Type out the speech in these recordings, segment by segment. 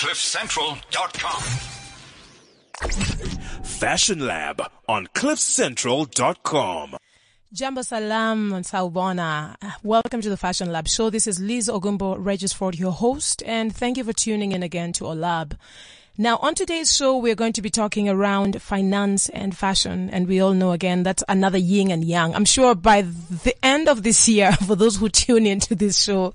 CliffCentral.com. Fashion Lab on CliffCentral.com. Jambo Salam and Saubona. Welcome to the Fashion Lab show. This is Liz Ogumbo Regisford, your host, and thank you for tuning in again to our lab. Now, on today's show, we're going to be talking around finance and fashion. And we all know again, that's another yin and yang. I'm sure by the end of this year, for those who tune into this show,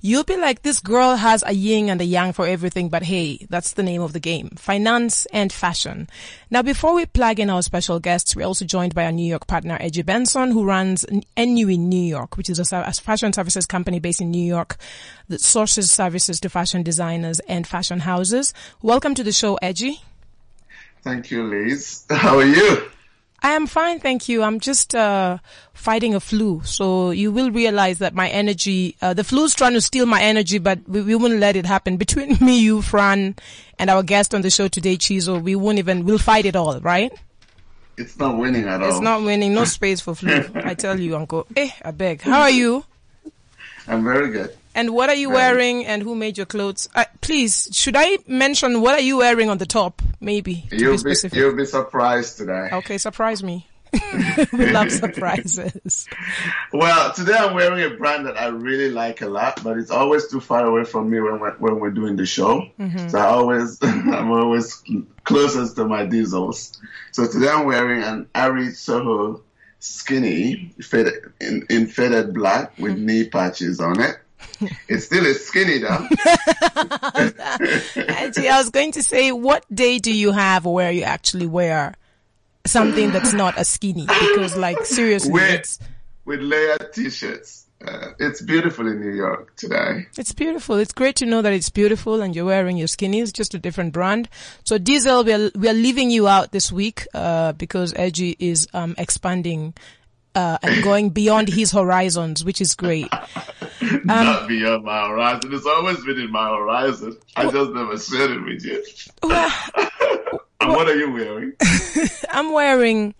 you'll be like, this girl has a yin and a yang for everything. But hey, that's the name of the game. Finance and fashion. Now, before we plug in our special guests, we're also joined by our New York partner, Edgy Benson, who runs NU in New York, which is a, a fashion services company based in New York that sources services to fashion designers and fashion houses. Welcome to the show, Edgy. Thank you, Liz. How are you? I am fine, thank you. I'm just uh, fighting a flu, so you will realize that my energy, uh, the flu's trying to steal my energy, but we, we won't let it happen. Between me, you, Fran, and our guest on the show today, Chizo, we won't even, we'll fight it all, right? It's not winning at all. It's not winning. No space for flu. I tell you, Uncle. Eh, I beg. How are you? I'm very good. And what are you Right. wearing and who made your clothes? Uh, please, should I mention what are you wearing on the top? Maybe. You'll be be, you'll be surprised today. Okay, surprise me. we love surprises. Well, today I'm wearing a brand that I really like a lot, but it's always too far away from me when we're, when we're doing the show. Mm-hmm. So I always, I'm always closest to my diesels. So today I'm wearing an Ari Soho skinny faded, in, in faded black with Mm-hmm. knee patches on it. It still is skinny though. Actually, I was going to say, what day do you have where you actually wear something that's not a skinny? Because like seriously, it's, with layered t-shirts. Uh, it's beautiful in New York today. it's beautiful. It's great to know that it's beautiful and you're wearing your skinnies, just a different brand. So Diesel, we are, we are leaving you out this week, uh, because Edgy is, um, expanding, uh, and going beyond his horizons, which is great. Um, Not beyond my horizon. It's always been in my horizon. I just never shared it with you. Well, And what are you wearing? I'm wearing,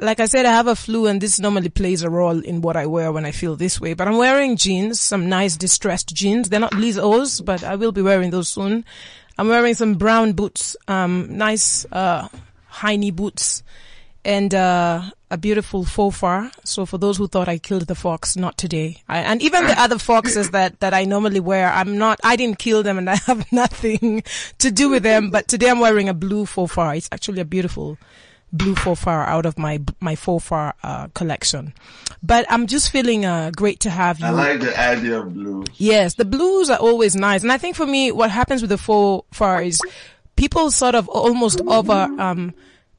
like I said, I have a flu and this normally plays a role in what I wear when I feel this way, but I'm wearing jeans, some nice distressed jeans. They're not Liz O's, but I will be wearing those soon. I'm wearing some brown boots, um, nice, uh, high knee boots and, uh, a beautiful faux fur. So for those who thought I killed the fox, not today. I, and even the other foxes that, that I normally wear, I'm not, I didn't kill them and I have nothing to do with them, but today I'm wearing a blue faux fur. It's actually a beautiful, blue faux fur out of my my faux fur uh, collection. But I'm just feeling uh, great to have you. I like the idea of blue. Yes, the blues are always nice, and I think for me, what happens with the faux fur is people sort of almost over um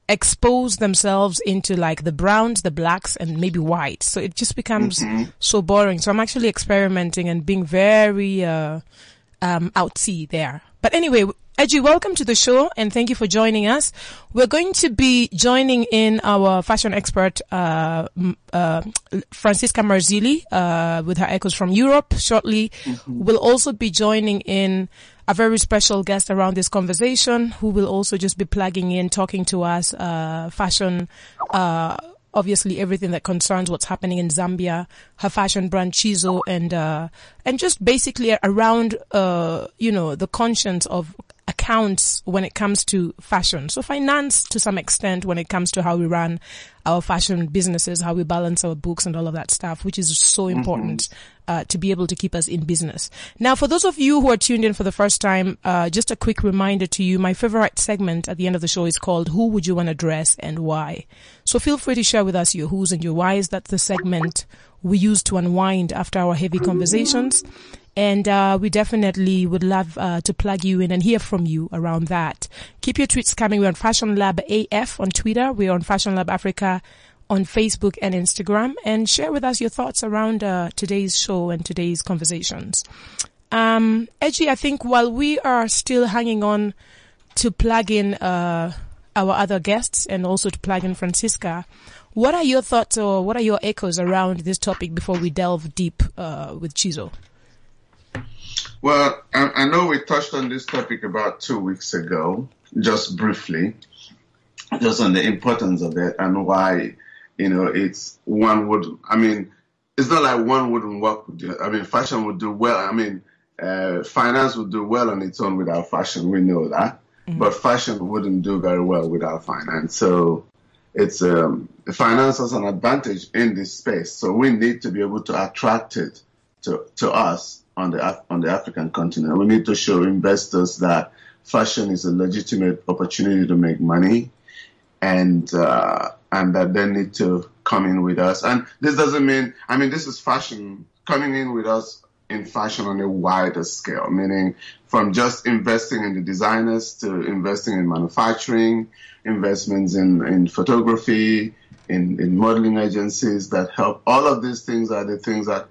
expose themselves into like the browns, the blacks, and maybe whites. So it just becomes so boring. So I'm actually experimenting and being very uh um outsy there. But anyway, Edgy, welcome to the show and thank you for joining us. We're going to be joining in our fashion expert, uh, uh, Francisca Marzilli, uh, with her echoes from Europe shortly. We'll also be joining in a very special guest around this conversation who will also just be plugging in, talking to us, uh, fashion, uh, obviously everything that concerns what's happening in Zambia, her fashion brand Chizo and, uh, and just basically around, uh, you know, the conscience of accounts when it comes to fashion. So finance to some extent when it comes to how we run our fashion businesses, how we balance our books and all of that stuff, which is so important uh, to be able to keep us in business. Now, for those of you who are tuned in for the first time, uh, just a quick reminder to you, my favorite segment at the end of the show is called Who Would You Want to Dress and Why? So feel free to share with us your who's and your whys. That's the segment we use to unwind after our heavy conversations. And uh, we definitely would love uh, to plug you in and hear from you around that. Keep your tweets coming. We're on Fashion Lab AF on Twitter. We're on Fashion Lab Africa on Facebook and Instagram. And share with us your thoughts around uh, today's show and today's conversations. Um, Edgy, I think while we are still hanging on to plug in uh, our other guests and also to plug in Francisca, what are your thoughts or what are your echoes around this topic before we delve deep uh, with Chizo? Well, I, I know we touched on this topic about two weeks ago, just briefly, just on the importance of it and why, you know, it's one would, I mean, it's not like one wouldn't work with you. I mean, fashion would do well. I mean, uh, finance would do well on its own without fashion. We know that, mm-hmm. but fashion wouldn't do very well without finance. So it's um, finance has an advantage in this space. So we need to be able to attract it to to us on the on the African continent. We need to show investors that fashion is a legitimate opportunity to make money, and uh, and that they need to come in with us. And this doesn't mean, I mean, this is fashion coming in with us in fashion on a wider scale, meaning from just investing in the designers to investing in manufacturing, investments in, in photography, in, in modeling agencies that help. All of these things are the things that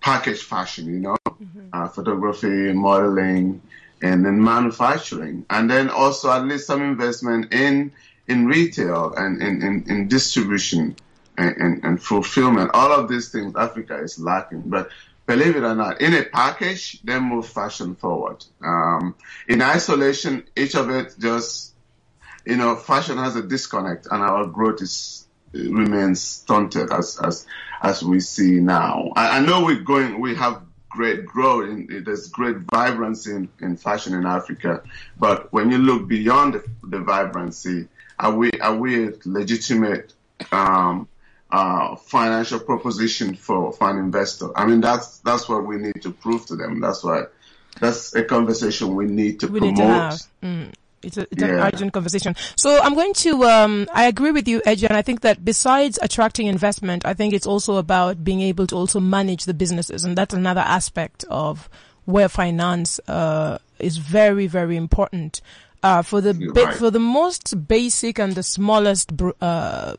package fashion, you know, mm-hmm. uh, photography, modeling, and then manufacturing. And then also at least some investment in, in retail and in, in, in distribution and, and, and fulfillment. All of these things Africa is lacking. But believe it or not, in a package, they move fashion forward. Um, in isolation, each of it just, you know, fashion has a disconnect and our growth is, remains stunted as, as, as we see now. I, I know we're going, we have great growth in, there's great vibrancy in, in fashion in Africa. But when you look beyond the, the vibrancy, are we, are we a legitimate, um, uh, financial proposition for, for an investor. I mean, that's that's what we need to prove to them. That's why that's a conversation we need to we promote. Need to have. Mm. It's, a, it's yeah. an urgent conversation. So I'm going to, um, I agree with you, Edge, and I think that besides attracting investment, I think it's also about being able to also manage the businesses. And that's another aspect of where finance, uh, is very, very important. Uh, for the ba- right. for the most basic and the smallest uh,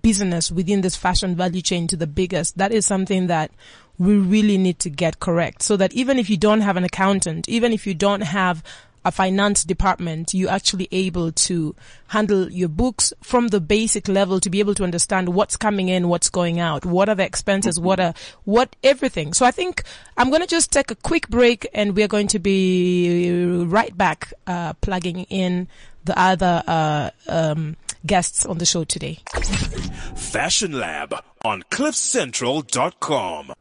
business within this fashion value chain to the biggest, that is something that we really need to get correct. So that even if you don't have an accountant, even if you don't have a finance department, you're actually able to handle your books from the basic level to be able to understand what's coming in, what's going out, what are the expenses, what are, what everything. So I think I'm going to just take a quick break and we're going to be right back, uh, plugging in the other, uh, um, guests on the show today. Fashion Lab on cliffcentral.com.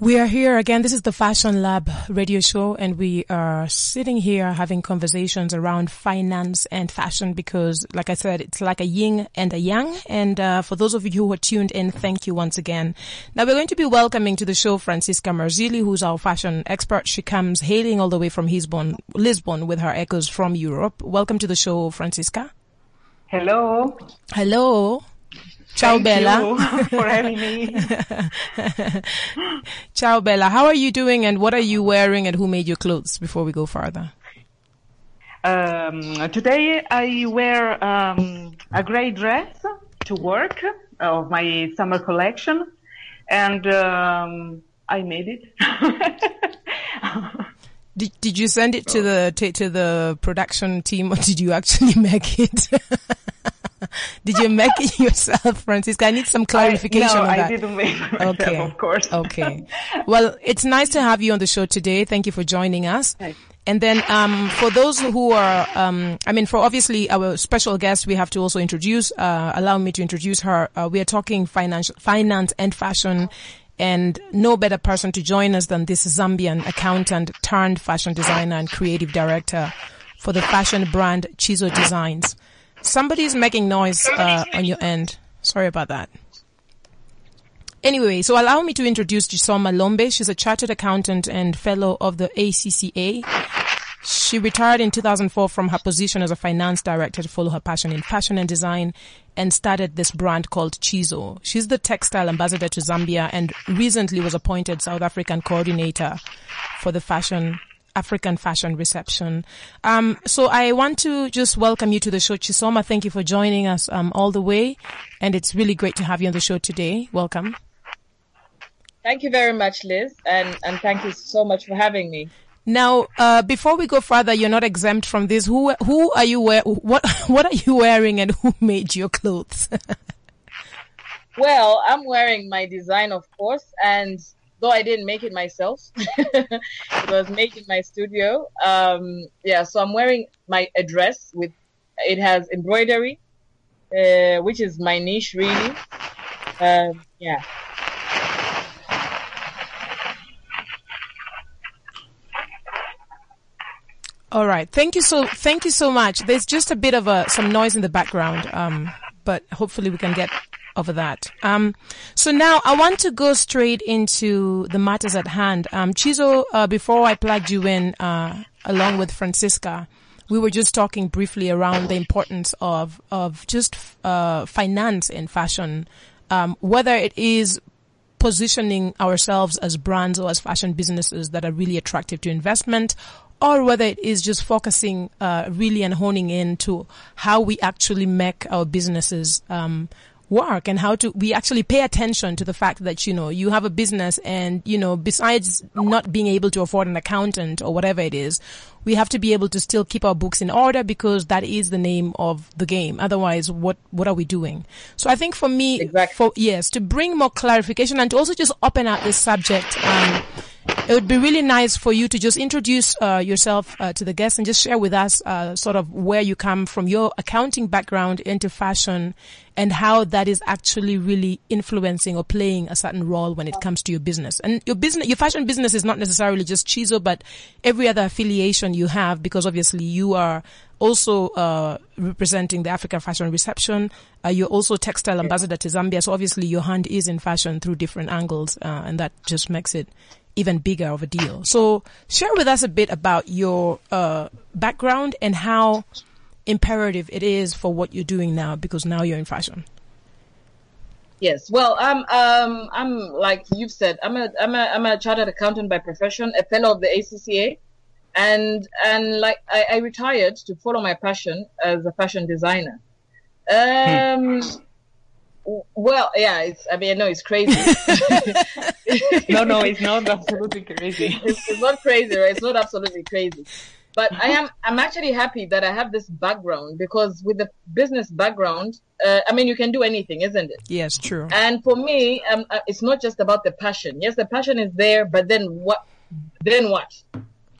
We are here again. This is the Fashion Lab radio show and we are sitting here having conversations around finance and fashion because like I said, it's like a yin and a yang. And, uh, for those of you who are tuned in, thank you once again. Now we're going to be welcoming to the show Francisca Marzilli, who's our fashion expert. She comes hailing all the way from Lisbon, Lisbon with her echoes from Europe. Welcome to the show, Francisca. Hello. Hello. Ciao, Thank Bella. for having me. Ciao, Bella. How are you doing and what are you wearing and who made your clothes before we go further? Um, today I wear um, a gray dress to work of my summer collection and um, I made it. Did, did you send it to the to, to the production team or did you actually make it? Did you make it yourself, Francisca? I need some clarification I, no, on that. I didn't make it myself, okay. of course. okay. Well, it's nice to have you on the show today. Thank you for joining us. And then, um, for those who are, um, I mean, for obviously our special guest, we have to also introduce, uh, allow me to introduce her. Uh, we are talking financial, finance and fashion and no better person to join us than this Zambian accountant turned fashion designer and creative director for the fashion brand Chizo Designs. Somebody's making noise uh, on your end. Sorry about that. Anyway, so allow me to introduce Chisoma Lombe. She's a chartered accountant and fellow of the ACCA. She retired in 2004 from her position as a finance director to follow her passion in fashion and design and started this brand called Chizo. She's the textile ambassador to Zambia and recently was appointed South African coordinator for the fashion African fashion reception. Um, so I want to just welcome you to the show, Chisoma. Thank you for joining us um, all the way, and it's really great to have you on the show today. Welcome. Thank you very much, Liz, and and thank you so much for having me. Now, uh, before we go further, you're not exempt from this. Who who are you wear? What what are you wearing, and who made your clothes? well, I'm wearing my design, of course, and though I didn't make it myself. it was made in my studio. Um, yeah, so I'm wearing my dress with it has embroidery, uh, which is my niche really. Um, yeah. All right. Thank you so, thank you so much. There's just a bit of a, some noise in the background. Um, but hopefully we can get over that. Um, so now I want to go straight into the matters at hand. Um, Chizo, uh, before I plugged you in, uh, along with Francisca, we were just talking briefly around the importance of, of just, uh, finance in fashion, um, whether it is positioning ourselves as brands or as fashion businesses that are really attractive to investment or whether it is just focusing uh, really and honing in to how we actually make our businesses um, work and how to we actually pay attention to the fact that you know you have a business and you know besides not being able to afford an accountant or whatever it is we have to be able to still keep our books in order because that is the name of the game otherwise what what are we doing so i think for me Exactly. for yes to bring more clarification and to also just open up this subject um, it would be really nice for you to just introduce uh, yourself uh, to the guests and just share with us uh, sort of where you come from your accounting background into fashion and how that is actually really influencing or playing a certain role when it comes to your business. And your business, your fashion business is not necessarily just Chizo, but every other affiliation you have because obviously you are also uh, representing the Africa Fashion Reception. Uh, you're also textile ambassador to Zambia, so obviously your hand is in fashion through different angles, uh, and that just makes it even bigger of a deal. So share with us a bit about your uh, background and how imperative it is for what you're doing now because now you're in fashion. Yes. Well, I'm um I'm like you've said, I'm a I'm a I'm a chartered accountant by profession, a fellow of the ACCA, and and like I, I retired to follow my passion as a fashion designer. Um. w- Well, yeah, it's, I mean, I know it's crazy. No, no, it's not absolutely crazy. it's, it's not crazy, right? It's not absolutely crazy. But I am, I'm actually happy that I have this background because with the business background, uh, I mean, you can do anything, isn't it? Yes, true. And for me, um, uh, it's not just about the passion. Yes, the passion is there, but then what? Then what?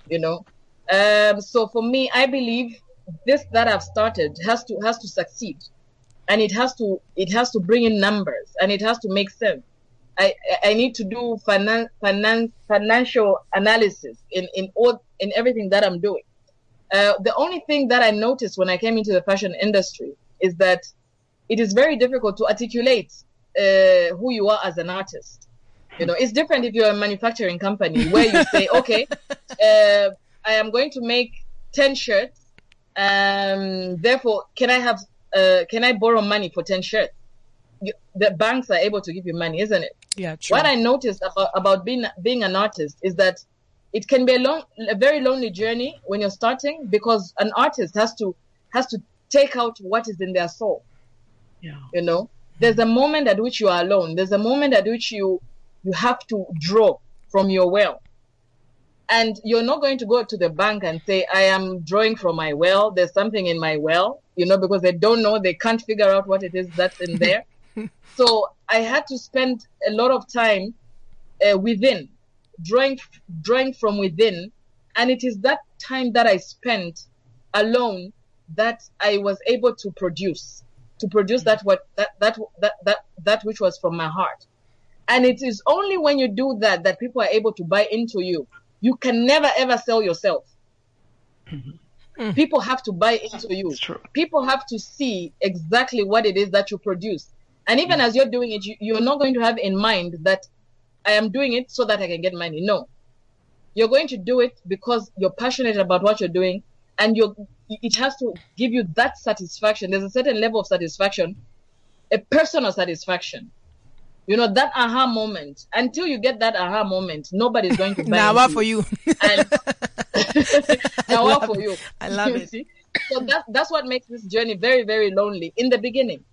You know. Um, so for me, I believe this that I've started has to has to succeed, and it has to it has to bring in numbers, and it has to make sense. I I- need to do finan- finan- financial analysis in in all in everything that I'm doing. Uh, the only thing that I noticed when I came into the fashion industry is that it is very difficult to articulate uh, who you are as an artist. You know, it's different if you're a manufacturing company where you say, okay, uh, I am going to make 10 shirts. Um, therefore, can I have, uh, can I borrow money for 10 shirts? You, the banks are able to give you money, isn't it? Yeah, true. What I noticed about, about being, being an artist is that it can be a long, a very lonely journey when you're starting because an artist has to, has to take out what is in their soul Yeah. you know there's a moment at which you are alone there's a moment at which you you have to draw from your well and you're not going to go to the bank and say i am drawing from my well. There's something in my well you know because they don't know they can't figure out what it is that's in there. So i had to spend a lot of time uh, within drawing drawing from within. And it is that time that i spent alone that i was able to produce to produce that what that that that that, that which was from my heart. And it is only when you do that that people are able to buy into you you can never ever sell yourself. Mm-hmm. Mm. People have to buy into you. people have to see exactly what it is that you produce. And even mm. as you're doing it you, you're not going to have in mind that i am doing it so that i can get money. No. You're going to do it because you're passionate about what you're doing and you're it has to give you that satisfaction. There's a certain level of satisfaction a personal satisfaction you know that aha moment. Until you get that aha moment nobody's going to buy Now, what for you? and now what for you. I love You it. see? so that, that's what makes this journey very very lonely in the beginning.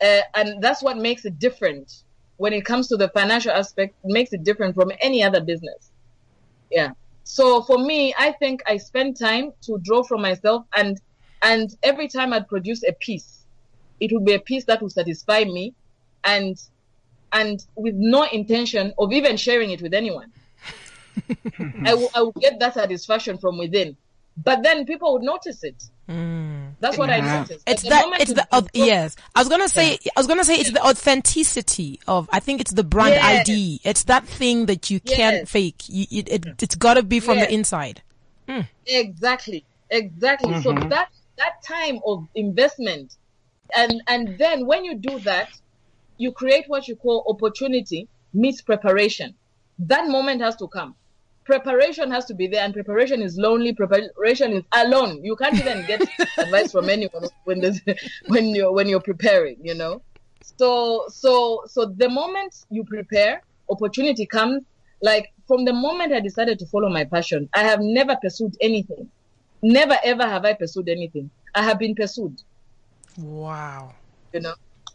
Uh, and that's what makes it different when it comes to the financial aspect it makes it different from any other business. Yeah. So for me i think i spend time to draw from myself and and every time i'd produce a piece it would be a piece that would satisfy me and and with no intention of even sharing it with anyone I will I will get that satisfaction from within but then people would notice it mm. that's what i noticed It's At the that, moment it's you- the, you au- yes. I was gonna say, I was gonna say it's the authenticity of, I think it's the brand Yes. ID. It's that thing that you can't fake. You, it, it, it's gotta be from Yes. the inside. Hmm. Exactly. Exactly. So mm-hmm. that that time of investment and and then when you do that, you create what you call opportunity meets preparation. That moment has to come. Preparation has to be there, and preparation is lonely. Preparation is alone. You can't even get advice from anyone when there's, when you're when you're preparing. You know, so so so the moment you prepare, opportunity comes. Like from the moment I decided to follow my passion, I have never pursued anything. Never ever have I pursued anything. I have been pursued. Wow. You know.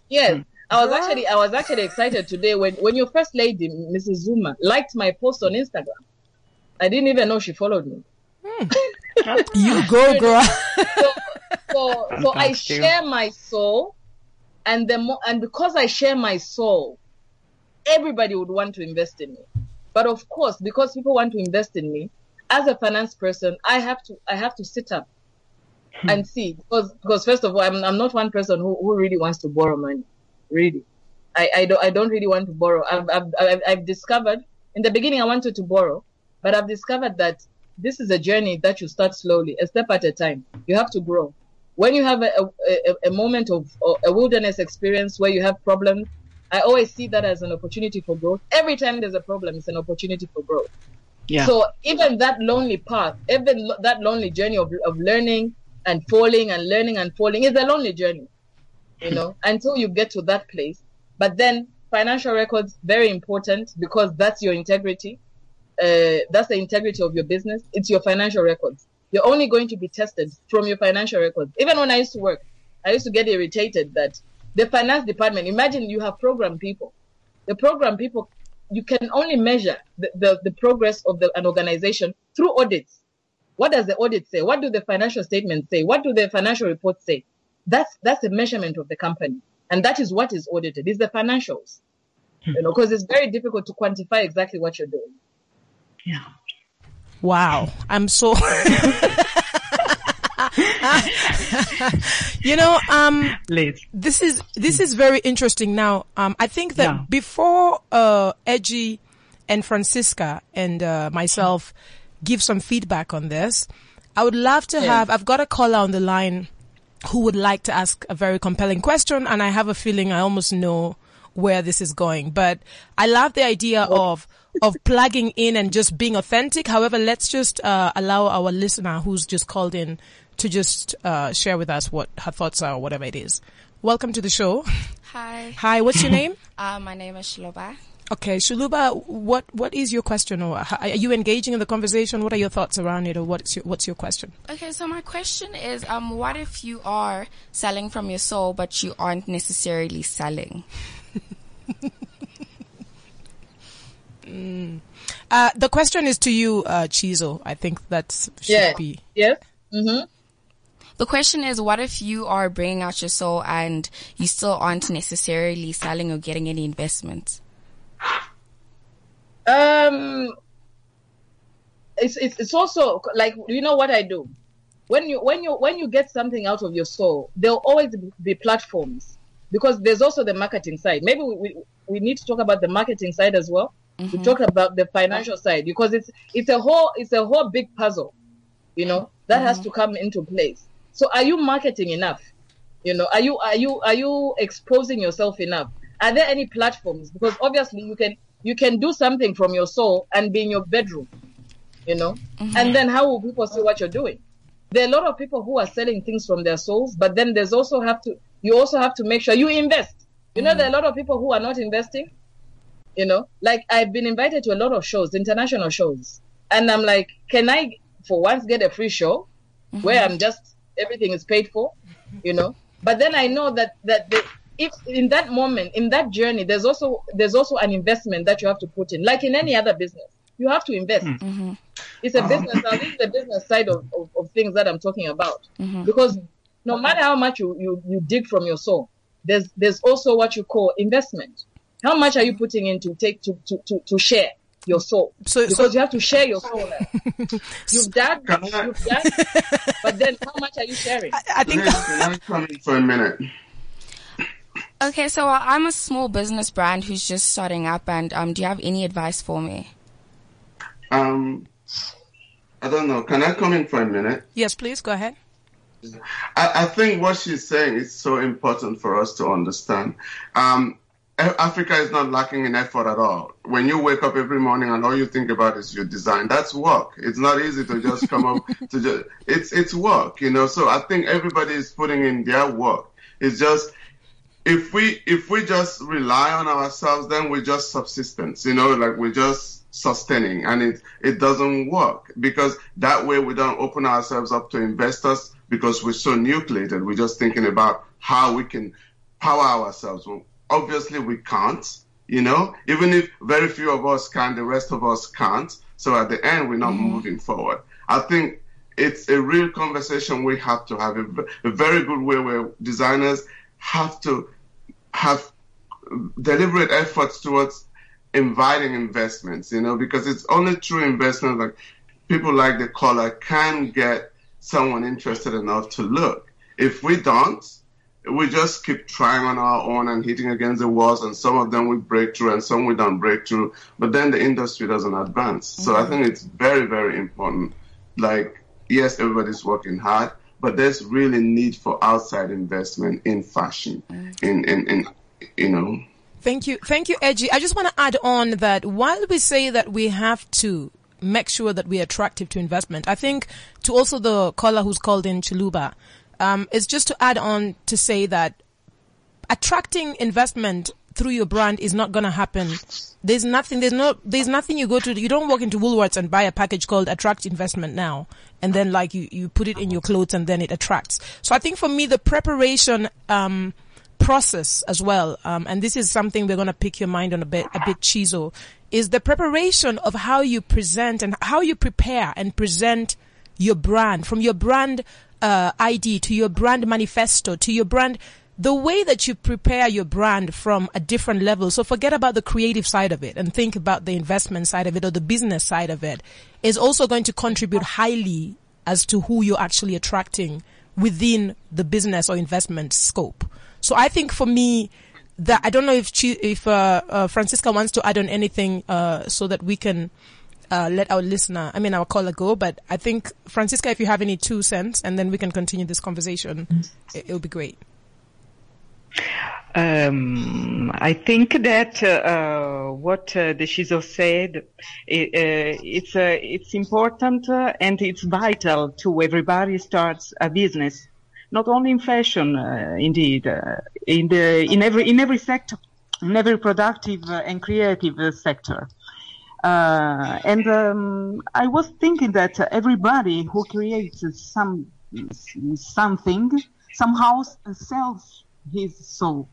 Yes. Hmm. I was actually I was actually excited today when when your first lady, Mrs. Zuma, liked my post on Instagram. I didn't even know she followed me. Hmm. You go, girl. So so, so I Thank you. share my soul, and the mo- and because I share my soul, everybody would want to invest in me. But of course, because people want to invest in me, as a finance person, I have to I have to sit up hmm. and see because because first of all, I'm I'm not one person who, who really wants to borrow money, really. I, I don't I don't really want to borrow. I've, I've I've I've discovered in the beginning I wanted to borrow, but I've discovered that this is a journey that you start slowly, a step at a time. You have to grow. When you have a, a, a- moment of of a wilderness experience where you have problems, I always see that as an opportunity for growth. Every time there's a problem, it's an opportunity for growth. Yeah. So even that lonely path, even lo- that lonely journey of, of learning and falling and learning and falling is a lonely journey, you know, until you get to that place. But then financial records, very important because that's your integrity. Uh, that's the integrity of your business. It's your financial records. You're only going to be tested from your financial records. Even when I used to work, I used to get irritated that the finance department, imagine you have program people. The program people, you can only measure the, the, the progress of the, an organization through audits. What does the audit say? What do the financial statements say? What do the financial reports say? That's that's a measurement of the company, and that is what is audited. Is the financials, you know, because it's very difficult to quantify exactly what you're doing. Yeah. Wow. I'm so You know, um Liz. this is this is very interesting now. Um I think that Yeah. before uh Edgy and Francisca and uh myself give some feedback on this, I would love to Yeah. have I've got a caller on the line who would like to ask a very compelling question and I have a feeling I almost know where this is going. But I love the idea of of plugging in and just being authentic. However, let's just uh, allow our listener who's just called in to just uh, share with us what her thoughts are or whatever it is. Welcome to the show. Hi, Hi, what's your name? uh, my name is Shloba. Okay, Shuluba, what what is your question, or are you engaging in the conversation? What are your thoughts around it, or what's your what's your question? Okay, so my question is, um, what if you are selling from your soul, but you aren't necessarily selling? Uh, the question is to you, uh, Chizo. I think that should Yeah. be. Yes. Mm-hmm. The question is, what if you are bringing out your soul and you still aren't necessarily selling or getting any investments? Um, it's, it's it's also like you know what I do. When you when you when you get something out of your soul, there'll always be platforms because there's also the marketing side. Maybe we, we, we need to talk about the marketing side as well. We talk about the financial side because it's it's a whole it's a whole big puzzle, you know, that has to come into place. So are you marketing enough? You know, are you are you are you exposing yourself enough? Are there any platforms? Because obviously you can you can do something from your soul and be in your bedroom, you know, mm-hmm. and then how will people see what you're doing? There are a lot of people who are selling things from their souls, but then there's also have to you also have to make sure you invest. You know, mm. there are a lot of people who are not investing. You know, like I've been invited to a lot of shows, international shows, and I'm like, can I for once get a free show where mm-hmm. I'm just everything is paid for, you know? But then I know that that the, if in that moment, in that journey, there's also there's also an investment that you have to put in, like in any other business, you have to invest. Hmm. Mm-hmm. It's a uh-huh. business. Now, this is the business side of, of, of things that I'm talking about, mm-hmm. because no matter how much you, you, you dig from your soul, there's there's also what you call investment. How much are you putting in to take to, to, to, to share your soul? So- because so- you have to share your soul. now. you've done, you've done, but then how much are you sharing? I think Liz, can I come in for a minute? Okay, so uh, I'm a small business brand who's just starting up, and um, do you have any advice for me? Um, I don't know. Can I come in for a minute? Yes, please go ahead. I, I think what she's saying is so important for us to understand. Um, Africa is not lacking in effort at all. When you wake up every morning and all you think about is your design, that's work. It's not easy to just come up to just, it's, it's work, you know. So I think everybody is putting in their work. It's just, if we, if we just rely on ourselves, then we're just subsistence, you know, like we're just sustaining and it, it doesn't work because that way we don't open ourselves up to investors because we're so nucleated. We're just thinking about how we can power ourselves. Well, obviously we can't, you know, even if very few of us can, the rest of us can't. So at the end, we're not mm-hmm. moving forward. I think it's a real conversation we have to have a, a very good way where designers have to have deliberate efforts towards inviting investments, you know, because it's only through investment like people like the caller can get someone interested enough to look. If we don't, we just keep trying on our own and hitting against the walls, and some of them we break through, and some we don't break through. But then the industry doesn't advance. Mm-hmm. So I think it's very, very important. Like, yes, everybody's working hard, but there's really need for outside investment in fashion, mm-hmm. in, in, in, you know. Thank you, thank you, Edgy. I just want to add on that while we say that we have to make sure that we're attractive to investment, I think to also the caller who's called in Chiluba um, is just to add on to say that attracting investment through your brand is not going to happen. There's nothing, there's no, there's nothing you go to, you don't walk into Woolworths and buy a package called attract investment now. And then like you, you put it in your clothes and then it attracts. So I think for me, the preparation, um, process as well, um, and this is something we're going to pick your mind on a bit, a bit Chizo, is the preparation of how you present and how you prepare and present your brand from your brand uh, ID, to your brand manifesto, to your brand, the way that you prepare your brand from a different level. So forget about the creative side of it and think about the investment side of it or the business side of it is also going to contribute highly as to who you're actually attracting within the business or investment scope. So I think for me, that I don't know if if uh, uh, Francisca wants to add on anything uh, so that we can uh, let our listener, I mean, our caller go. But I think, Francisca, if you have any two cents, and then we can continue this conversation, it, will be great. Um, I think that uh, what uh, the said, it, uh, it's uh, it's important uh, and it's vital to everybody starts a business, not only in fashion, uh, indeed, in the in every in every sector, in every productive and creative sector. Uh, and um, I was thinking that everybody who creates some something somehow sells his soul.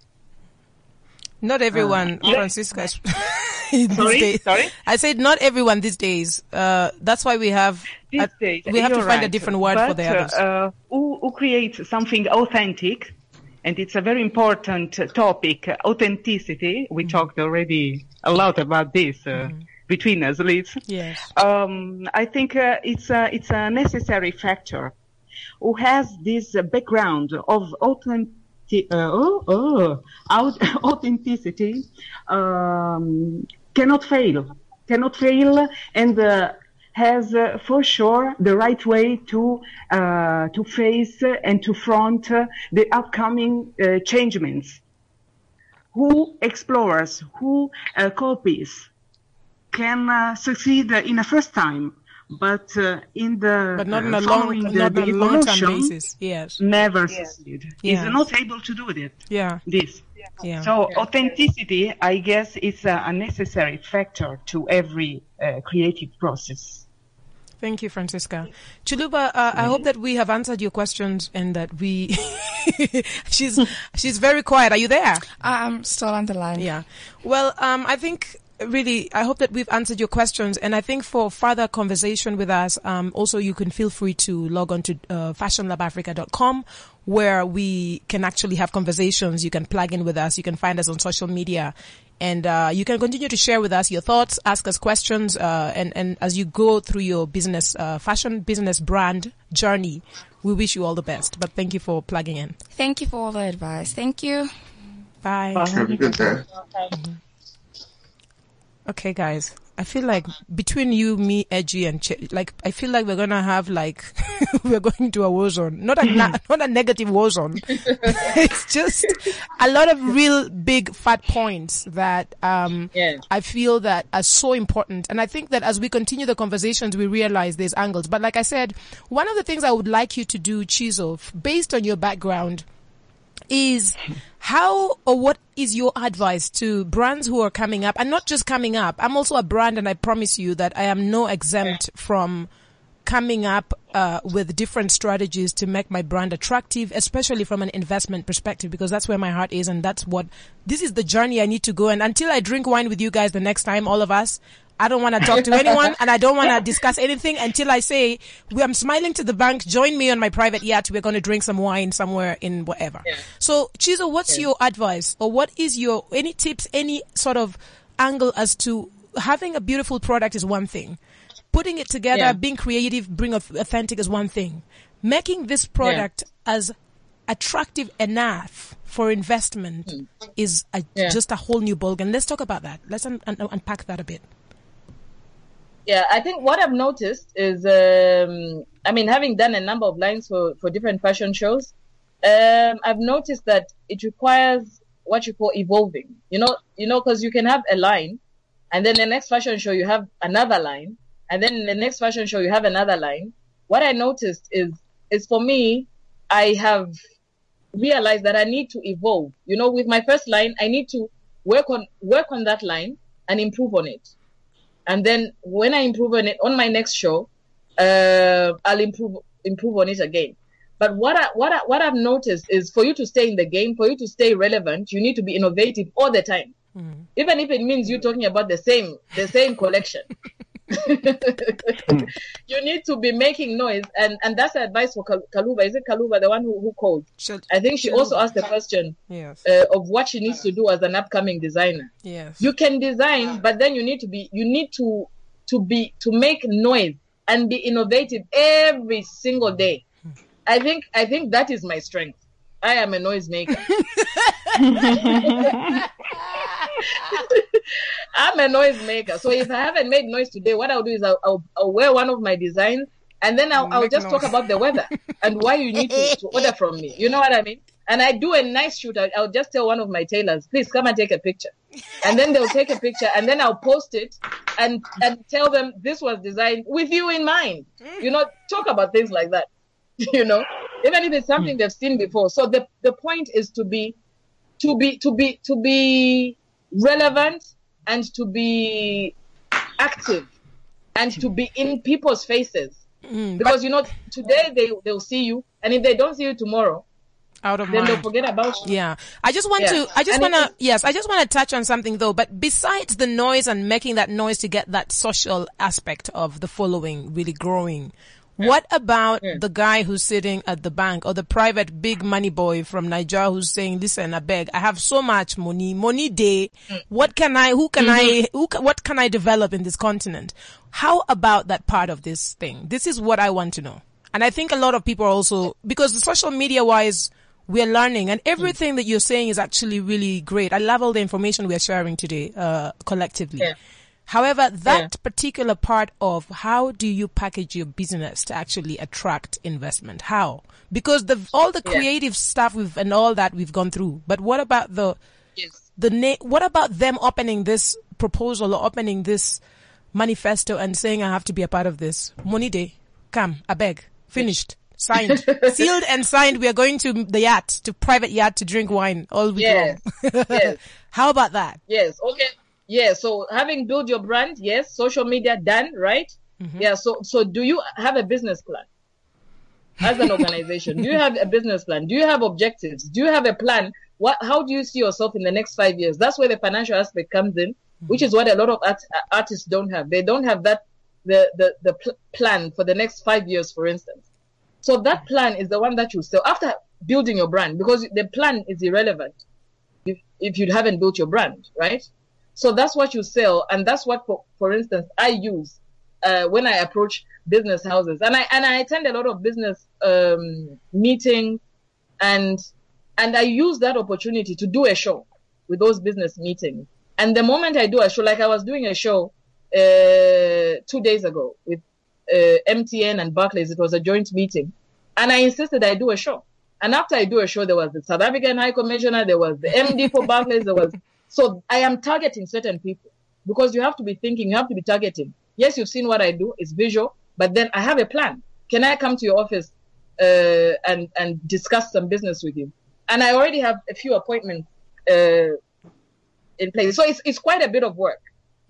Not everyone, uh, Francisca. sorry, sorry. I said not everyone these days. Uh, that's why we have these days, we have to find right. a different word but, for the others. Uh, who, who creates something authentic, and it's a very important topic. Authenticity. We mm-hmm. talked already a lot about this. Uh, mm-hmm between us, Liz. Yes. Um, I think uh, it's a it's a necessary factor. Who has this uh, background of authentic, uh, oh, oh, authenticity um, cannot fail, cannot fail, and uh, has uh, for sure the right way to uh, to face and to front the upcoming changements. Who explores, who copies, can uh, succeed in a first time, but uh, in the but not in a long, the, not the on a long term basis. Yes, never yes. succeed. Yes. Is not able to do it. Yeah, this. Yeah. So authenticity, I guess, is a, a necessary factor to every uh, creative process. Thank you, Francisca. Chuluba, uh, I hope that we have answered your questions and that we. she's she's very quiet. Are you there? I'm still on the line. Yeah. Well, um, I think really, I hope that we've answered your questions. And I think for further conversation with us, um, also you can feel free to log on to uh, fashionlabafrica.com where we can actually have conversations. You can plug in with us. You can find us on social media. And uh, you can continue to share with us your thoughts, ask us questions, uh, and, and as you go through your business, uh, fashion business brand journey, we wish you all the best. But thank you for plugging in. Thank you for all the advice. Thank you. Bye. Have a good day. Okay, guys. I feel like between you, me, Edgy, and Ch- like I feel like we're gonna have like we're going to a war zone. Not a na- not a negative war zone. it's just a lot of real big fat points that um Yeah. I feel that are so important. And I think that as we continue the conversations, we realize there's angles. But like I said, one of the things I would like you to do, Chizo, based on your background, is how or what is your advice to brands who are coming up and not just coming up? I'm also a brand and I promise you that I am no exempt from coming up uh, with different strategies to make my brand attractive, especially from an investment perspective, because that's where my heart is, and that's what this is the journey I need to go. And until I drink wine with you guys the next time, all of us, I don't want to talk to anyone, and I don't want to discuss anything until I say, "We I'm smiling to the bank. Join me on my private yacht. We're going to drink some wine somewhere in whatever." So, Chizo, what's your advice, or what is your any tips, any sort of angle as to having a beautiful product is one thing putting it together, Yeah. being creative, being authentic is one thing. Making this product as attractive enough for investment hmm. is a. Yeah. just a whole new ballgame. Let's talk about that. Let's un- un- unpack that a bit. Yeah, I think what I've noticed is, um, I mean, having done a number of lines for, for different fashion shows, um, I've noticed that it requires what you call evolving. You know, you know, because you can have a line, and then the next fashion show you have another line, and then the next fashion show you have another line. What I noticed is, is for me, I have realized that I need to evolve. You know, with my first line, I need to work on work on that line and improve on it and then when I improve on it on my next show, uh, I'll improve improve on it again. But what I, what I, what I've noticed is for you to stay in the game, for you to stay relevant, you need to be innovative all the time, even if it means you talking about the same the same collection. you need to be making noise, and and that's advice for Kal- Kaluba. Is it Kaluba the one who, who called? Should- I think she also asked the question Yes. uh, of what she needs to do as an upcoming designer Yes. you can design but then you need to be you need to to be to make noise and be innovative every single day i think i think that is my strength i am a noise maker i'm a noise maker so if i haven't made noise today what i'll do is i'll, I'll, I'll wear one of my designs and then I'll, mm, I'll Make just talk about the weather and why you need to, to order from me. You know what I mean? And I do a nice shoot. I, I'll just tell one of my tailors, please come and take a picture. And then they'll take a picture and then I'll post it and, and tell them this was designed with you in mind. You know, talk about things like that. You know, even if it's something hmm. they've seen before. So the, the point is to be, to be, to be, to be relevant and to be active and to be in people's faces. Mm. because you know today they they'll see you, and if they don't see you tomorrow, Out of then they'll forget about you. Yeah. I just want Yeah. to, I just want to, yes, I just want to touch on something though, but besides the noise and making that noise to get that social aspect of the following really growing, what about the guy who's sitting at the bank or the private big money boy from Nigeria who's saying, listen, I beg, I have so much money, money day. Mm. What can I, who can I, mm-hmm. who, what can I develop in this continent? How about that part of this thing? This is what I want to know. And I think a lot of people are also, because the social media wise, we're learning and mm. everything that you're saying is actually really great. I love all the information we're sharing today, uh, collectively. Yeah. However, that Yeah. particular part of how do you package your business to actually attract investment? How? Because the, all the Yeah. creative stuff we've, and all that we've gone through, but what about the, Yes. the na- what about them opening this proposal or opening this manifesto and saying I have to be a part of this? Money day, come, I beg, finished, signed, sealed and signed. We are going to the yacht, to private yacht to drink wine all week Yes. long. Yes. How about that? Yes. Okay. Yeah. So having built your brand, yes, social media done, right? Mm-hmm. Yeah. So so do you have a business plan? As an organization, do you have a business plan? Do you have objectives? Do you have a plan? What? How do you see yourself in the next five years? That's where the financial aspect comes in, which is what a lot of art, artists don't have. They don't have that the the the pl- plan for the next five years, for instance. So that plan is the one that you sell after building your brand, because the plan is irrelevant if, if you haven't built your brand, right? So that's what you sell, and that's what, for, for instance, I use uh, when I approach business houses, and I and I attend a lot of business um, meetings, and and I use that opportunity to do a show with those business meetings. And the moment I do a show, like I was doing a show uh, two days ago with uh, MTN and Barclays. It was a joint meeting, and I insisted I do a show. And after I do a show, there was the South African High Commissioner, there was the MD for Barclays, there was. So I am targeting certain people because you have to be thinking, you have to be targeting. Yes, you've seen what I do; it's visual, but then I have a plan. Can I come to your office uh, and and discuss some business with you? And I already have a few appointments uh, in place. So it's it's quite a bit of work,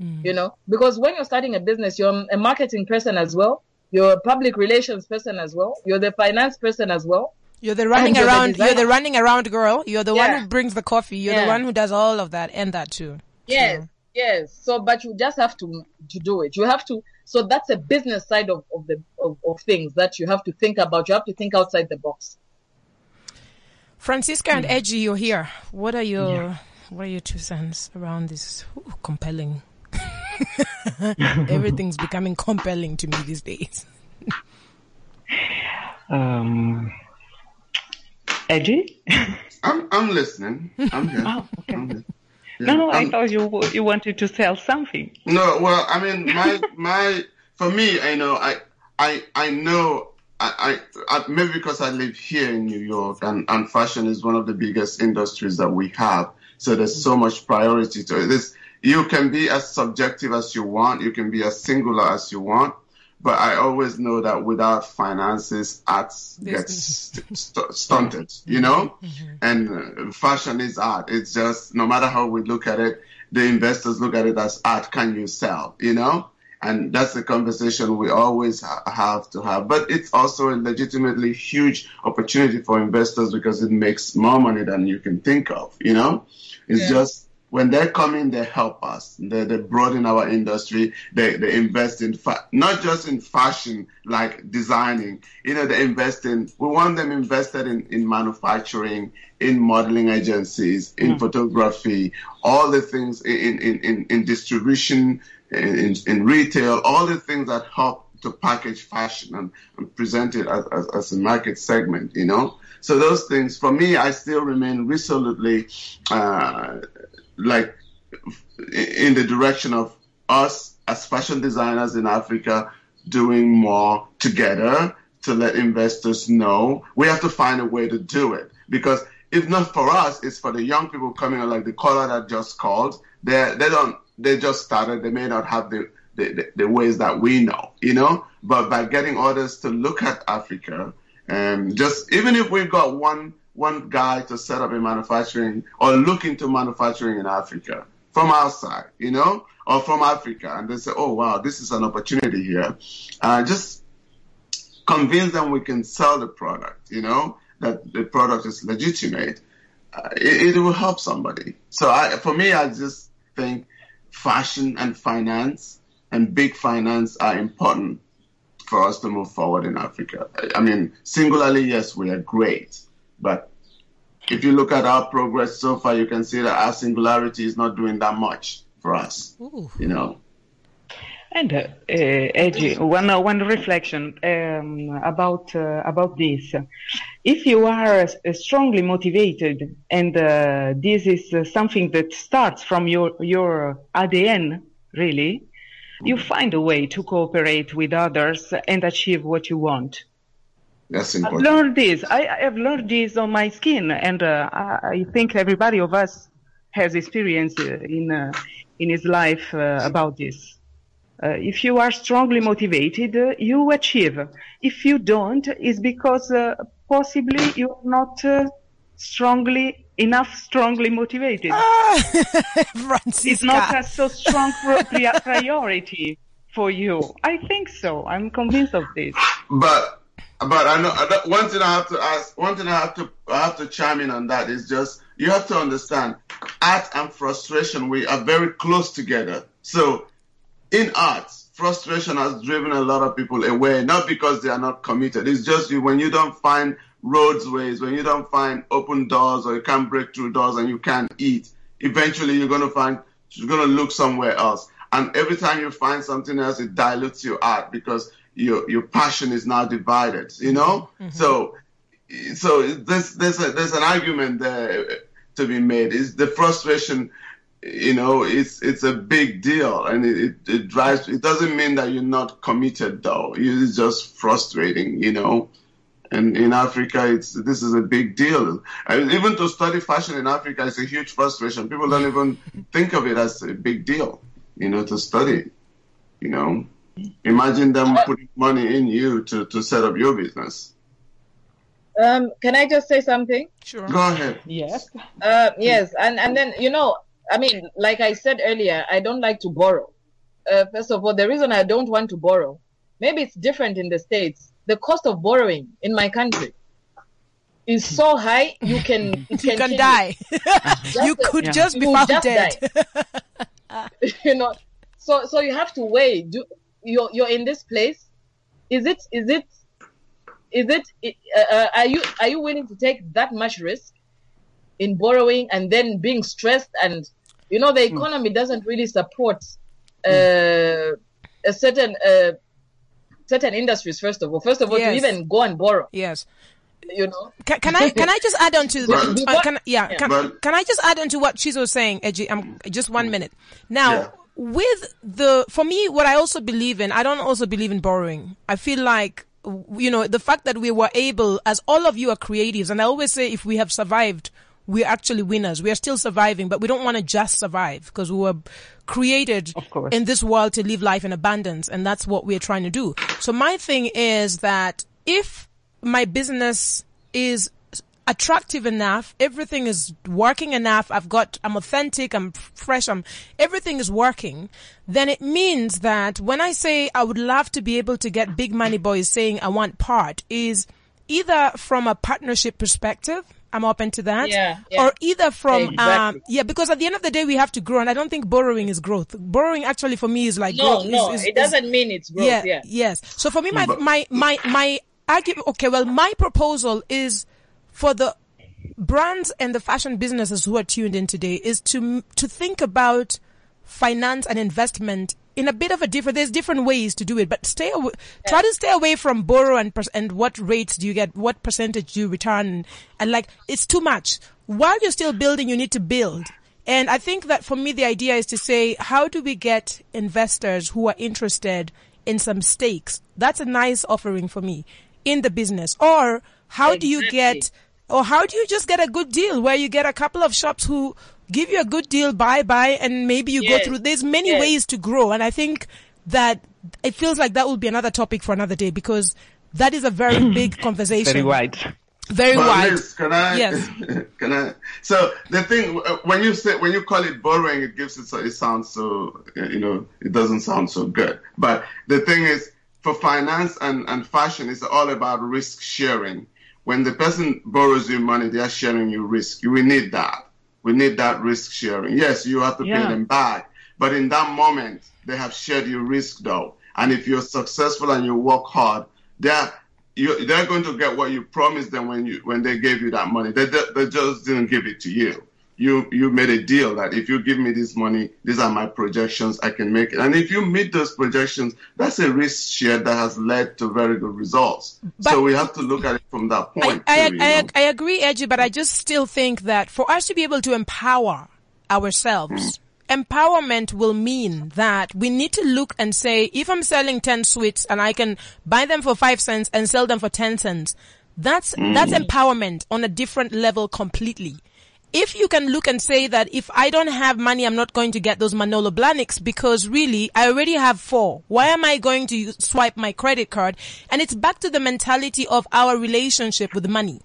mm. you know, because when you're starting a business, you're a marketing person as well, you're a public relations person as well, you're the finance person as well. You're the running you're around. The you're the running around girl. You're the yeah. one who brings the coffee. You're yeah. the one who does all of that and that too. Yes, so. yes. So, but you just have to to do it. You have to. So that's a business side of of the of, of things that you have to think about. You have to think outside the box. Francisca and hmm. Edgy, you're here. What are your yeah. what are your two cents around this Ooh, compelling? Everything's becoming compelling to me these days. um, Edgy? I'm I'm listening. I'm here. oh, okay. I'm here. Yeah. No, no, I thought you you wanted to sell something. No, well, I mean, my my for me, I know, I I I know I, I, maybe because I live here in New York and, and fashion is one of the biggest industries that we have. So there's so much priority to it. This, you can be as subjective as you want. You can be as singular as you want. But I always know that without finances, art gets st- stunted, you know? Mm-hmm. And uh, fashion is art. It's just, no matter how we look at it, the investors look at it as art. Can you sell, you know? And that's the conversation we always ha- have to have. But it's also a legitimately huge opportunity for investors because it makes more money than you can think of, you know? It's yeah. just when they come in, they help us. They, they broaden our industry. They, they invest in, fa- not just in fashion, like designing, you know, they invest in, we want them invested in, in manufacturing, in modeling agencies, in mm. photography, all the things in, in, in, in distribution, in, in retail, all the things that help to package fashion and, and present it as, as, as, a market segment, you know? So those things, for me, I still remain resolutely, uh, like in the direction of us as fashion designers in Africa doing more together to let investors know. We have to find a way to do it because if not for us, it's for the young people coming like the caller that just called. They they don't they just started. They may not have the, the, the ways that we know, you know. But by getting others to look at Africa, and just even if we've got one one guy to set up a manufacturing or look into manufacturing in Africa from outside, you know, or from Africa, and they say, "Oh wow, this is an opportunity here," just convince them we can sell the product, you know, that the product is legitimate. Uh, it, it, will help somebody. So I, for me, I just think fashion and finance and big finance are important for us to move forward in Africa. I mean, singularly, yes, we are great, but if you look at our progress so far, you can see that our singularity is not doing that much for us. Ooh. You know. And uh, uh, one uh, one reflection um, about uh, about this. If you are uh, strongly motivated, and uh, this is uh, something that starts from your your ADN, really, you find a way to cooperate with others and achieve what you want. That's important. I've learned this. I, I have learned this on my skin, and uh, I think everybody of us has experience uh, in uh, in his life uh, about this. Uh, if you are strongly motivated, uh, you achieve. If you don't, it's because possibly you're not strongly enough strongly motivated. Ah, it's not a so strong priority for you. I think so. I'm convinced of this. But but I know one thing I have to ask, one thing I have to I have to chime in on that is just you have to understand art and frustration we are very close together. So in art, frustration has driven a lot of people away, not because they are not committed. It's just you when you don't find roadways, when you don't find open doors or you can't break through doors and you can't eat, eventually you're gonna find you're gonna look somewhere else. And every time you find something else, it dilutes your art because your your passion is now divided. You know, mm-hmm. so so there's there's a, there's an argument there to be made. Is the frustration you know, it's it's a big deal, and it, it, it drives. It doesn't mean that you're not committed, though. It's just frustrating, you know. And in Africa, it's this is a big deal. And even to study fashion in Africa is a huge frustration. People don't even think of it as a big deal, you know, to study. You know, imagine them putting money in you to to set up your business. Um, can I just say something? Sure. Go ahead. Yes. Uh, yes, and and then you know, I mean, like I said earlier, I don't like to borrow. Uh, first of all, the reason I don't want to borrow, maybe it's different in the states. The cost of borrowing in my country is so high, you can You can kill die. you Just- could Yeah. just be You will found just dead. you know so so you have to weigh do you're you're in this place is it is it is it uh, uh, are you are you willing to take that much risk in borrowing and then being stressed and you know the economy doesn't really support uh, a certain uh, certain industries first of all first of all Yes. to even go and borrow yes. you know Can, can I can I just add on to Well, uh, can, yeah, Yeah. can, can I just add on to what Chizo was saying, Edgy? Um, just one minute. Now, Yeah. With the for me, what I also believe in, I don't also believe in borrowing. I feel like you know the fact that we were able, as all of you are creatives, and I always say if we have survived. We're actually winners. We are still surviving, but we don't want to just survive because we were created in this world to live life in abundance. And that's what we're trying to do. So my thing is that if my business is attractive enough, everything is working enough, I've got, I'm authentic, I'm fresh, I'm, everything is working, then it means that when I say I would love to be able to get big money boys saying I want part is either from a partnership perspective, I'm open to that, Yeah, yeah. or either from, Exactly. um, yeah, because at the end of the day we have to grow and I don't think borrowing is growth. Borrowing actually for me is like no growth. is- no is- it is- doesn't mean it's growth yeah, yeah Yes. So for me, my my my my argument. Okay, well, my proposal is for the brands and the fashion businesses who are tuned in today is to to think about finance and investment in a bit of a different. There's different ways to do it, but stay away. Try to stay away from borrow and and what rates do you get? What percentage do you return? And like it's too much. While you're still building, you need to build. And I think that for me, the idea is to say, how do we get investors who are interested in some stakes? That's a nice offering for me in the business. Or how do you get, or how do you just get a good deal where you get a couple of shops who give you a good deal, buy, buy, and maybe you go through, there's many Yes. ways to grow. And I think that it feels like that will be another topic for another day because that is a very big conversation. Very wide. Very But wide. Liz, can I? Yes. can I? So the thing when you say when you call it borrowing, it gives it so it sounds so uh, you know it doesn't sound so good. But the thing is, for finance and and fashion, it's all about risk sharing. When the person borrows you money, they are sharing you risk. We need that. We need that risk sharing. Yes, you have to Yeah. pay them back, but in that moment, they have shared your risk though. And if you're successful and you work hard, they're you, they're going to get what you promised them when you when they gave you that money. They, they, they just didn't give it to you. You you made a deal that if you give me this money, these are my projections. I can make it. And if you meet those projections, that's a risk share that has led to very good results. But- so we have to look at it from that point. I, too, you I. I agree, Edgy, but I just still think that for us to be able to empower ourselves, mm. empowerment will mean that we need to look and say, if I'm selling 10 sweets and I can buy them for 5 cents and sell them for 10 cents, that's, that's mm. empowerment on a different level completely. If you can look and say that if I don't have money, I'm not going to get those Manolo Blahniks because really I already have four. Why am I going to swipe my credit card? And it's back to the mentality of our relationship with money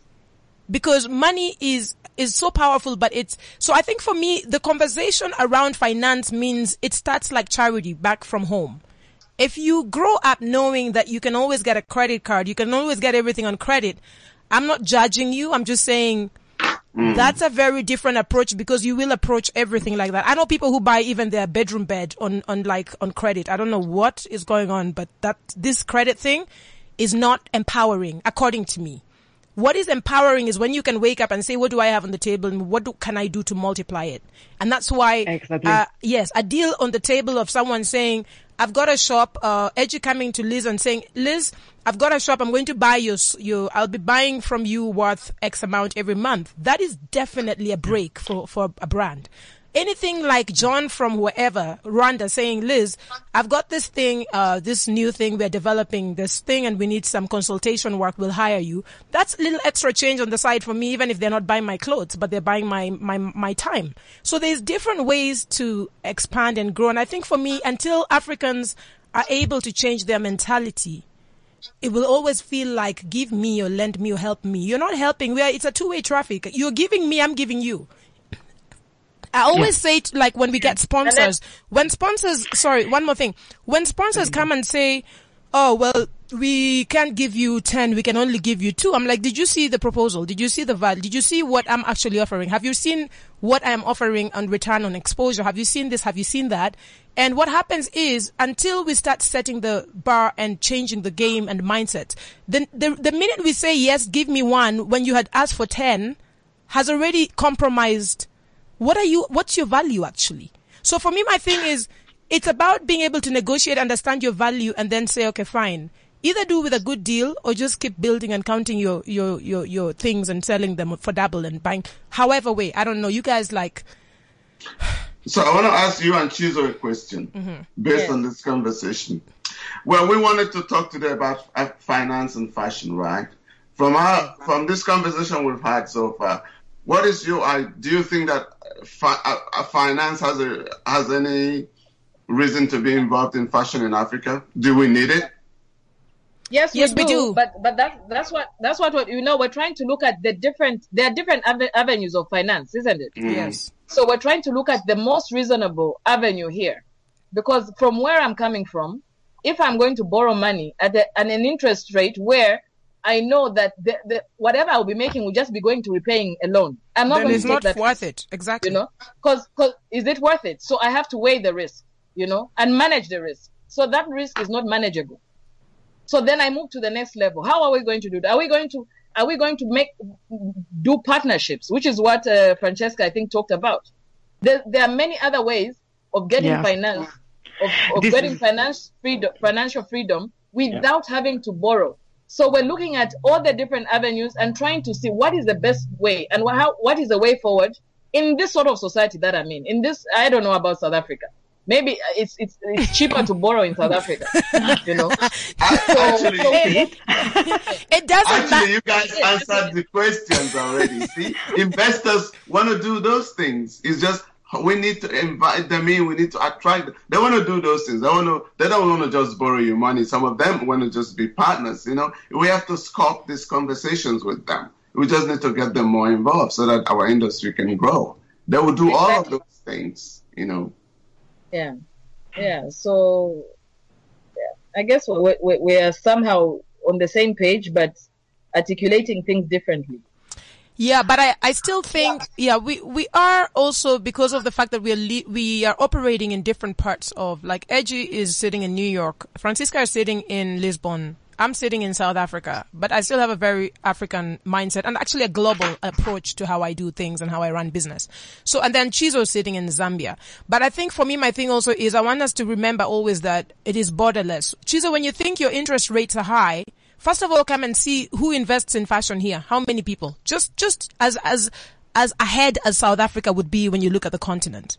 because money is is so powerful but it's so i think for me the conversation around finance means it starts like charity back from home if you grow up knowing that you can always get a credit card you can always get everything on credit i'm not judging you i'm just saying that's a very different approach because you will approach everything like that. I know people who buy even their bedroom bed on, on like on credit. I don't know what is going on, but that this credit thing is not empowering according to me. What is empowering is when you can wake up and say, what do I have on the table and what do, can I do to multiply it? And that's why, Exactly. uh, yes, a deal on the table of someone saying, I've got a shop, uh, Edgy coming to Liz and saying, Liz, I've got a shop. I'm going to buy you, you, I'll be buying from you worth X amount every month. That is definitely a break for, for a brand. Anything like John from wherever, Rwanda saying, Liz, I've got this thing, uh, this new thing, we're developing this thing and we need some consultation work, we'll hire you. That's a little extra change on the side for me, even if they're not buying my clothes, but they're buying my, my, my time. So there's different ways to expand and grow. And I think for me, until Africans are able to change their mentality, it will always feel like give me or lend me or help me. You're not helping. Are, it's a two-way traffic. You're giving me, I'm giving you. I always say it like when we get sponsors, when sponsors, sorry, one more thing. When sponsors mm-hmm. come and say, oh, well, we can't give you 10, we can only give you two. I'm like, did you see the proposal? Did you see the value? Did you see what I'm actually offering? Have you seen what I'm offering on return on exposure? Have you seen this? Have you seen that? And what happens is until we start setting the bar and changing the game and mindset, then the, the minute we say, yes, give me one when you had asked for 10 has already compromised. What are you, what's your value actually? So for me, my thing is, it's about being able to negotiate, understand your value and then say, okay, fine. Either do with a good deal or just keep building and counting your, your, your, your things and selling them for double and buying however way. I don't know. You guys like, So I want to ask you and Chizo a question based on this conversation. Well, we wanted to talk today about uh, finance and fashion, right? From our from this conversation we've had so far, what is your? I do you think that fi- uh, uh, finance has a has any reason to be involved in fashion in Africa? Do we need it? Yes, Yes, we, we do, do. But but that that's what that's what, what you know. We're trying to look at the different. There are different ave- avenues of finance, isn't it? yes. So we're trying to look at the most reasonable avenue here, because from where I'm coming from, if I'm going to borrow money at, a, at an interest rate where I know that the, the whatever I'll be making will just be going to repaying a loan, I'm not Then going it's to take not that worth risk, it. Exactly. You know, because because is it worth it? So I have to weigh the risk, you know, and manage the risk. So that risk is not manageable. So then I move to the next level. How are we going to do that? Are we going to are we going to make do partnerships, which is what uh, Francisca I think talked about. There, there are many other ways of getting Yeah. finance, of, of getting is- finance freedom, financial freedom without having to borrow. So we're looking at all the different avenues and trying to see what is the best way and wha- how, what is the way forward in this sort of society that I'm in. In this, I don't know about South Africa. Maybe it's it's it's cheaper to borrow in South Africa, you know. Actually, so- It doesn't Actually, matter. you guys answered the questions already. See, investors want to do those things. It's just we need to invite them in. We need to attract. Them. They want to do those things. They want to. They don't want to just borrow your money. Some of them want to just be partners. You know, we have to sculpt these conversations with them. We just need to get them more involved so that our industry can grow. They will do all of those things. You know. Yeah, yeah. So, yeah, I guess we we we are somehow on the same page, but articulating things differently. Yeah, but I, I still think, yeah, we, we are also because of the fact that we are, le- we are operating in different parts of, like, Edgy is sitting in New York, Francisca is sitting in Lisbon, I'm sitting in South Africa, but I still have a very African mindset and actually a global approach to how I do things and how I run business. So, and then Chizo is sitting in Zambia. But I think for me, my thing also is I want us to remember always that it is borderless. Chizo, when you think your interest rates are high, First of all, come and see who invests in fashion here. How many people? Just, just as, as, as ahead as South Africa would be when you look at the continent.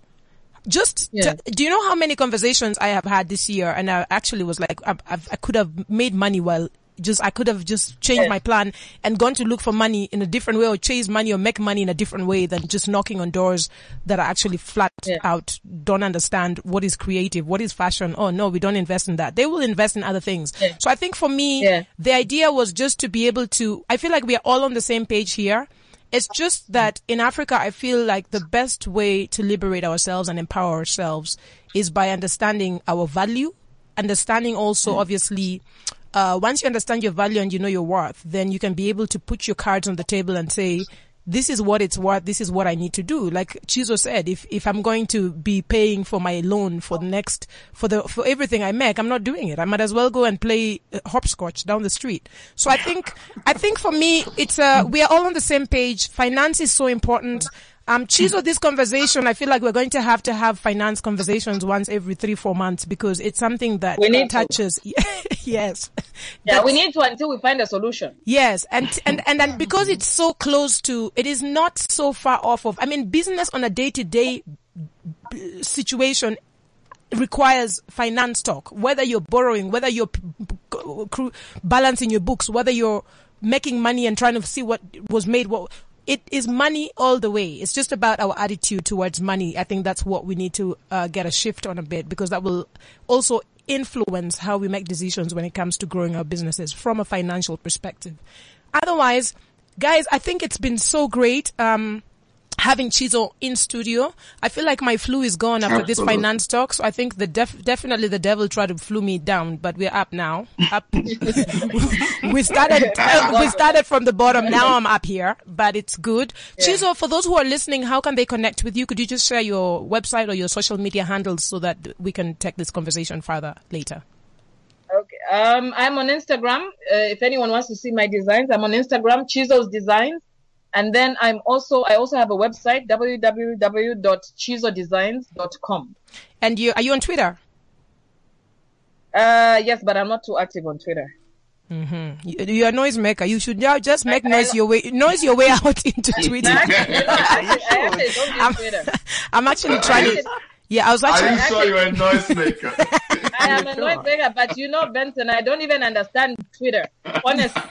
Just, Yeah. to- do you know how many conversations I have had this year? And I actually was like, I, I've, I could have made money while just, I could have just changed my plan and gone to look for money in a different way or chase money or make money in a different way than just knocking on doors that are actually flat Yeah. out, don't understand what is creative, what is fashion. Oh no, we don't invest in that. They will invest in other things. Yeah. So I think for me, Yeah. the idea was just to be able to, I feel like we are all on the same page here. It's just that in Africa, I feel like the best way to liberate ourselves and empower ourselves is by understanding our value, understanding also obviously, uh, once you understand your value and you know your worth, then you can be able to put your cards on the table and say, this is what it's worth. This is what I need to do. Like Chizo said, if, if I'm going to be paying for my loan for the next, for the, for everything I make, I'm not doing it. I might as well go and play uh, hopscotch down the street. So I think, I think for me, it's, uh, we are all on the same page. Finance is so important. Um, Chizo, this conversation, I feel like we're going to have to have finance conversations once every three, four months because it's something that We need to. touches. yes. Yeah, we need to until we find a solution. Yes, and and and then because it's so close to, it is not so far off of. I mean, business on a day to day situation requires finance talk, whether you're borrowing, whether you're p- p- cru- balancing your books, whether you're making money and trying to see what was made, what it is money all the way. It's just about our attitude towards money. I think that's what we need to uh, get a shift on a bit because that will also influence how we make decisions when it comes to growing our businesses from a financial perspective. Otherwise, guys, I think it's been so great. Um, having Chizo in studio. I feel like my flu is gone after this finance talk. So I think the def- definitely the devil tried to flu me down, but we're up now. Up. we started, we started from the bottom. Now I'm up here, but it's good. Chizo, for those who are listening, how can they connect with you? Could you just share your website or your social media handles so that we can take this conversation further later? Okay. Um, I'm on Instagram. Uh, if anyone wants to see my designs, I'm on Instagram, Chizo's Designs. And then I'm also, I also have a website, www.chizodesigns.com. And you, are you on Twitter? Uh, yes, but I'm not too active on Twitter. You- You're a noisemaker. You should now just make I- noise your way, noise your way out into Twitter. Actually, you know, I actually, I actually don't use I'm, I'm actually trying to, yeah, I was Are actually, you sure you're a noisemaker? I am a noisemaker, but you know, Benson, I don't even understand Twitter. Honestly,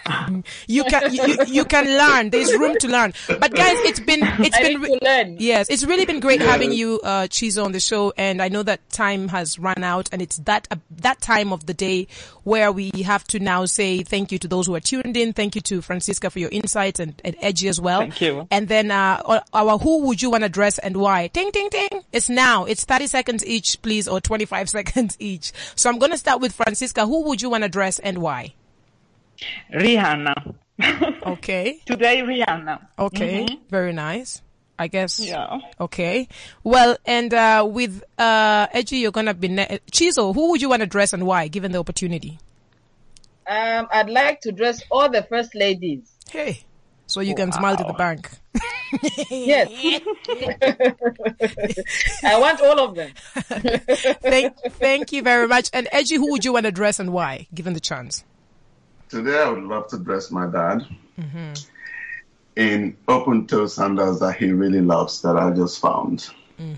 you can, you, you, you can learn. There's room to learn. But guys, it's been, it's I been, need re- to learn. Yes, it's really been great having you, uh, Chizo on the show. And I know that time has run out and it's that, uh, that time of the day where we have to now say thank you to those who are tuned in. Thank you to Francisca for your insights and, and Edgy as well. Thank you. And then, uh, our- our who would you want to address and why? Ting, ting, ting. It's now. It's 30 seconds each, please, or 25 seconds each. So I'm going to start with Francisca. Who would you want to address and why? Rihanna. Okay. Today, Rihanna. Okay. Very nice. I guess. Yeah. Okay. Well, and uh, with uh, Edgy, you're gonna be ne- Chizo. Who would you want to dress and why, given the opportunity? Um, I'd like to dress all the first ladies. Hey, so you can smile to the bank. Yes. I want all of them. thank, thank you very much. And Edgy, who would you want to dress and why, given the chance? Today, I would love to dress my dad in open toe sandals that he really loves that I just found. Hmm.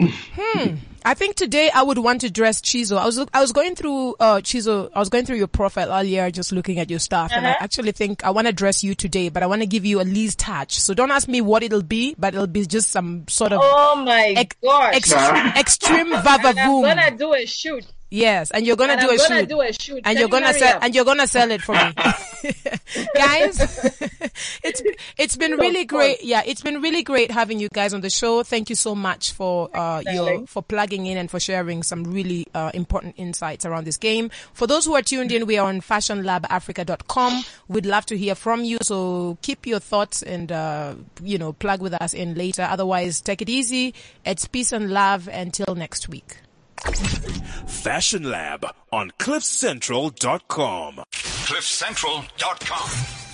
Hmm. I think today I would want to dress Chizo. I was I was going through uh Chizo. I was going through your profile earlier, just looking at your stuff, and I actually think I want to dress you today, but I want to give you a least touch. So don't ask me what it'll be, but it'll be just some sort of Oh my ex- gosh. extreme, extreme and vava I'm gonna do a shoot. Yes, and you're gonna And do a gonna shoot. do a shoot. and Can you're you gonna sell up? and you're gonna sell it for me. Guys it's it's been really great. Yeah it's been really great having you guys on the show. Thank you so much for uh your for plugging in and for sharing some really uh, important insights around this game. For those who are tuned in we are on fashionlabafrica.com we'd love to hear from you so keep your thoughts and uh you know plug with us in later. Otherwise take it easy. It's peace and love. Until next week Fashion Lab on CliffCentral.com. CliffCentral.com.